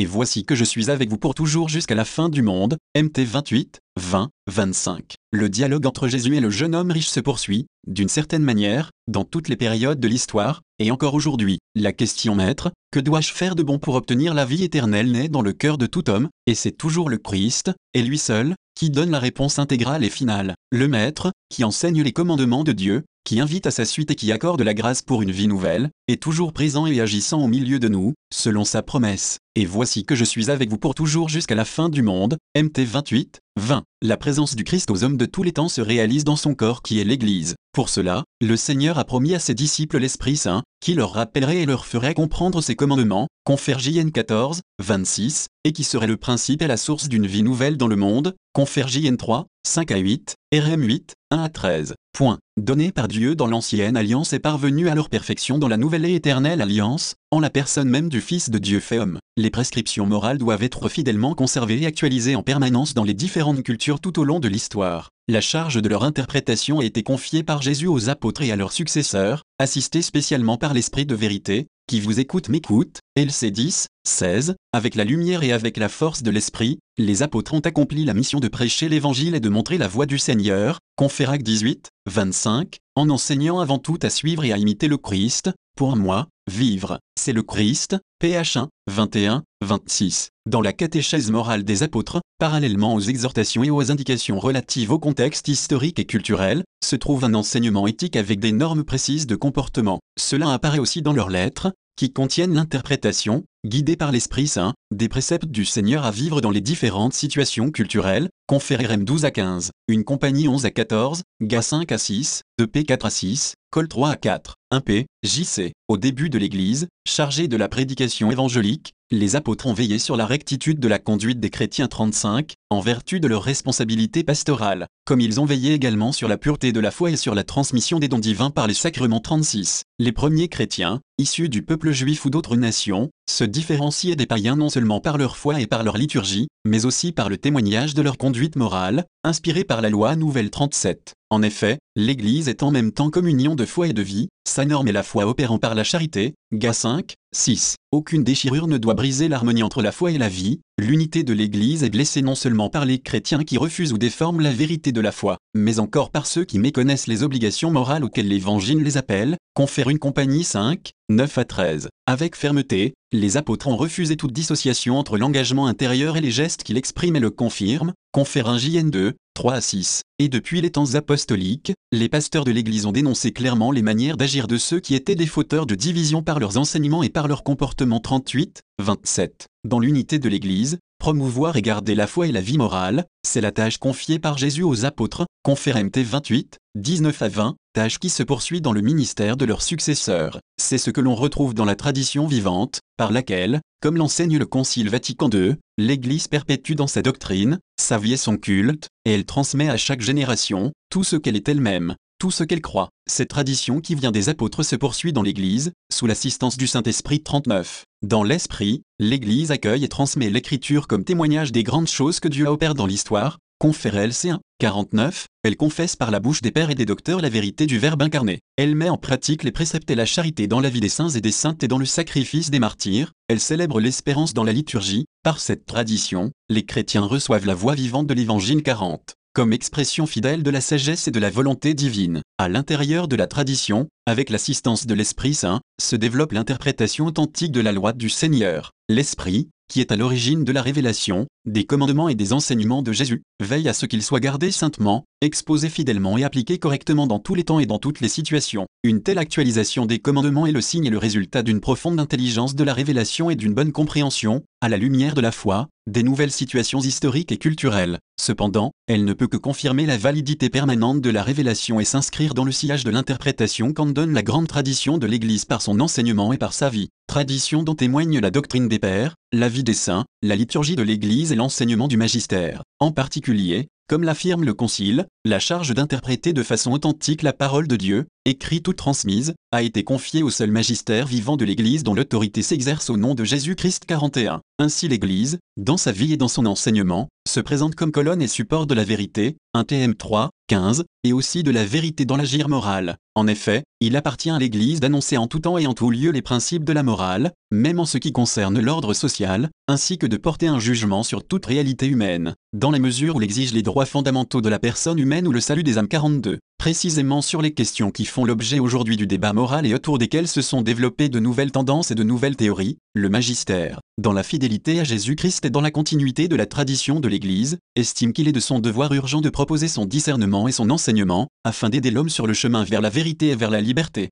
et voici que je suis avec vous pour toujours jusqu'à la fin du monde. MT 28, 20, 25. Le dialogue entre Jésus et le jeune homme riche se poursuit, d'une certaine manière, dans toutes les périodes de l'histoire, et encore aujourd'hui. La question maître, que dois-je faire de bon pour obtenir la vie éternelle naît dans le cœur de tout homme, et c'est toujours le Christ, et lui seul, qui donne la réponse intégrale et finale. Le maître, qui enseigne les commandements de Dieu, qui invite à sa suite et qui accorde la grâce pour une vie nouvelle, est toujours présent et agissant au milieu de nous, selon sa promesse. Et voici que je suis avec vous pour toujours jusqu'à la fin du monde. MT 28, 20. La présence du Christ aux hommes de tous les temps se réalise dans son corps qui est l'Église. Pour cela, le Seigneur a promis à ses disciples l'Esprit Saint, qui leur rappellerait et leur ferait comprendre ses commandements, confère JN 14, 26, et qui serait le principe et la source d'une vie nouvelle dans le monde, confère JN 3, 5 à 8, RM 8, 1 à 13. Point. Donné par Dieu dans l'ancienne alliance est parvenu à leur perfection dans la nouvelle et éternelle alliance, en la personne même du Fils de Dieu fait homme. Les prescriptions morales doivent être fidèlement conservées et actualisées en permanence dans les différentes cultures tout au long de l'histoire. La charge de leur interprétation a été confiée par Jésus aux apôtres et à leurs successeurs, assistés spécialement par l'Esprit de vérité, qui vous écoute m'écoute, LC 10, 16, avec la lumière et avec la force de l'Esprit, les apôtres ont accompli la mission de prêcher l'Évangile et de montrer la voie du Seigneur, Conférac 18, 25, en enseignant avant tout à suivre et à imiter le Christ, pour moi, vivre, c'est le Christ, PH 1, 21, 26. Dans la catéchèse morale des apôtres, parallèlement aux exhortations et aux indications relatives au contexte historique et culturel, se trouve un enseignement éthique avec des normes précises de comportement. Cela apparaît aussi dans leurs lettres, qui contiennent l'interprétation, guidée par l'Esprit Saint, des préceptes du Seigneur à vivre dans les différentes situations culturelles, conféré RM 12 à 15, une compagnie 11 à 14, GA 5 à 6, 2P 4 à 6, Col 3 à 4, 1P, JC. Au début de l'Église, chargée de la prédication évangélique, les apôtres ont veillé sur la rectitude de la conduite des chrétiens 35, en vertu de leur responsabilité pastorale, comme ils ont veillé également sur la pureté de la foi et sur la transmission des dons divins par les sacrements 36. Les premiers chrétiens, issus du peuple juif ou d'autres nations, se différenciaient des païens non seulement par leur foi et par leur liturgie, mais aussi par le témoignage de leur conduite morale, inspirée par la loi nouvelle 37. En effet, l'Église est en même temps communion de foi et de vie, sa norme est la foi opérant par la charité, Ga 5, 6. Aucune déchirure ne doit briser l'harmonie entre la foi et la vie, l'unité de l'Église est blessée non seulement par les chrétiens qui refusent ou déforment la vérité de la foi, mais encore par ceux qui méconnaissent les obligations morales auxquelles l'Évangile les appelle, confère une compagnie 5, 9 à 13. Avec fermeté, les apôtres ont refusé toute dissociation entre l'engagement intérieur et les gestes qui l'expriment et le confirment, confère un JN 2, 3 à 6. Et depuis les temps apostoliques, les pasteurs de l'Église ont dénoncé clairement les manières d'agir de ceux qui étaient des fauteurs de division par leurs enseignements et par leur comportement 38, 27. Dans l'unité de l'Église, promouvoir et garder la foi et la vie morale, c'est la tâche confiée par Jésus aux apôtres, confère MT 28, 19 à 20, tâche qui se poursuit dans le ministère de leurs successeurs. C'est ce que l'on retrouve dans la tradition vivante, par laquelle, comme l'enseigne le Concile Vatican II, l'Église perpétue dans sa doctrine, sa vie et son culte, et elle transmet à chaque génération tout ce qu'elle est elle-même, tout ce qu'elle croit. Cette tradition qui vient des apôtres se poursuit dans l'Église, sous l'assistance du Saint-Esprit 39. Dans l'Esprit, l'Église accueille et transmet l'Écriture comme témoignage des grandes choses que Dieu a opérées dans l'histoire, confère LC1, 49, elle confesse par la bouche des pères et des docteurs la vérité du Verbe incarné. Elle met en pratique les préceptes et la charité dans la vie des saints et des saintes et dans le sacrifice des martyrs. Elle célèbre l'espérance dans la liturgie. Par cette tradition, les chrétiens reçoivent la voix vivante de l'Évangile 40 comme expression fidèle de la sagesse et de la volonté divine. À l'intérieur de la tradition, avec l'assistance de l'Esprit Saint, se développe l'interprétation authentique de la loi du Seigneur. L'Esprit, qui est à l'origine de la révélation, des commandements et des enseignements de Jésus, veille à ce qu'ils soient gardés saintement, exposés fidèlement et appliqués correctement dans tous les temps et dans toutes les situations. Une telle actualisation des commandements est le signe et le résultat d'une profonde intelligence de la révélation et d'une bonne compréhension, à la lumière de la foi, des nouvelles situations historiques et culturelles. Cependant, elle ne peut que confirmer la validité permanente de la révélation et s'inscrire dans le sillage de l'interprétation qu'en donne la grande tradition de l'Église par son enseignement et par sa vie. Tradition dont témoigne la doctrine des pères, la vie des saints, la liturgie de l'Église et l'enseignement du magistère. En particulier, comme l'affirme le Concile, la charge d'interpréter de façon authentique la parole de Dieu, écrite ou transmise, a été confiée au seul magistère vivant de l'Église dont l'autorité s'exerce au nom de Jésus-Christ 41. Ainsi l'Église, dans sa vie et dans son enseignement, se présente comme colonne et support de la vérité, 1 TM 3, 15, et aussi de la vérité dans l'agir moral. En effet, il appartient à l'Église d'annoncer en tout temps et en tout lieu les principes de la morale, même en ce qui concerne l'ordre social, ainsi que de porter un jugement sur toute réalité humaine, dans la mesure où l'exigent les droits fondamentaux de la personne humaine ou le salut des âmes 42. Précisément sur les questions qui font l'objet aujourd'hui du débat moral et autour desquelles se sont développées de nouvelles tendances et de nouvelles théories, le magistère, dans la fidélité à Jésus-Christ et dans la continuité de la tradition de l'Église, estime qu'il est de son devoir urgent de proposer son discernement et son enseignement, afin d'aider l'homme sur le chemin vers la vérité et vers la liberté.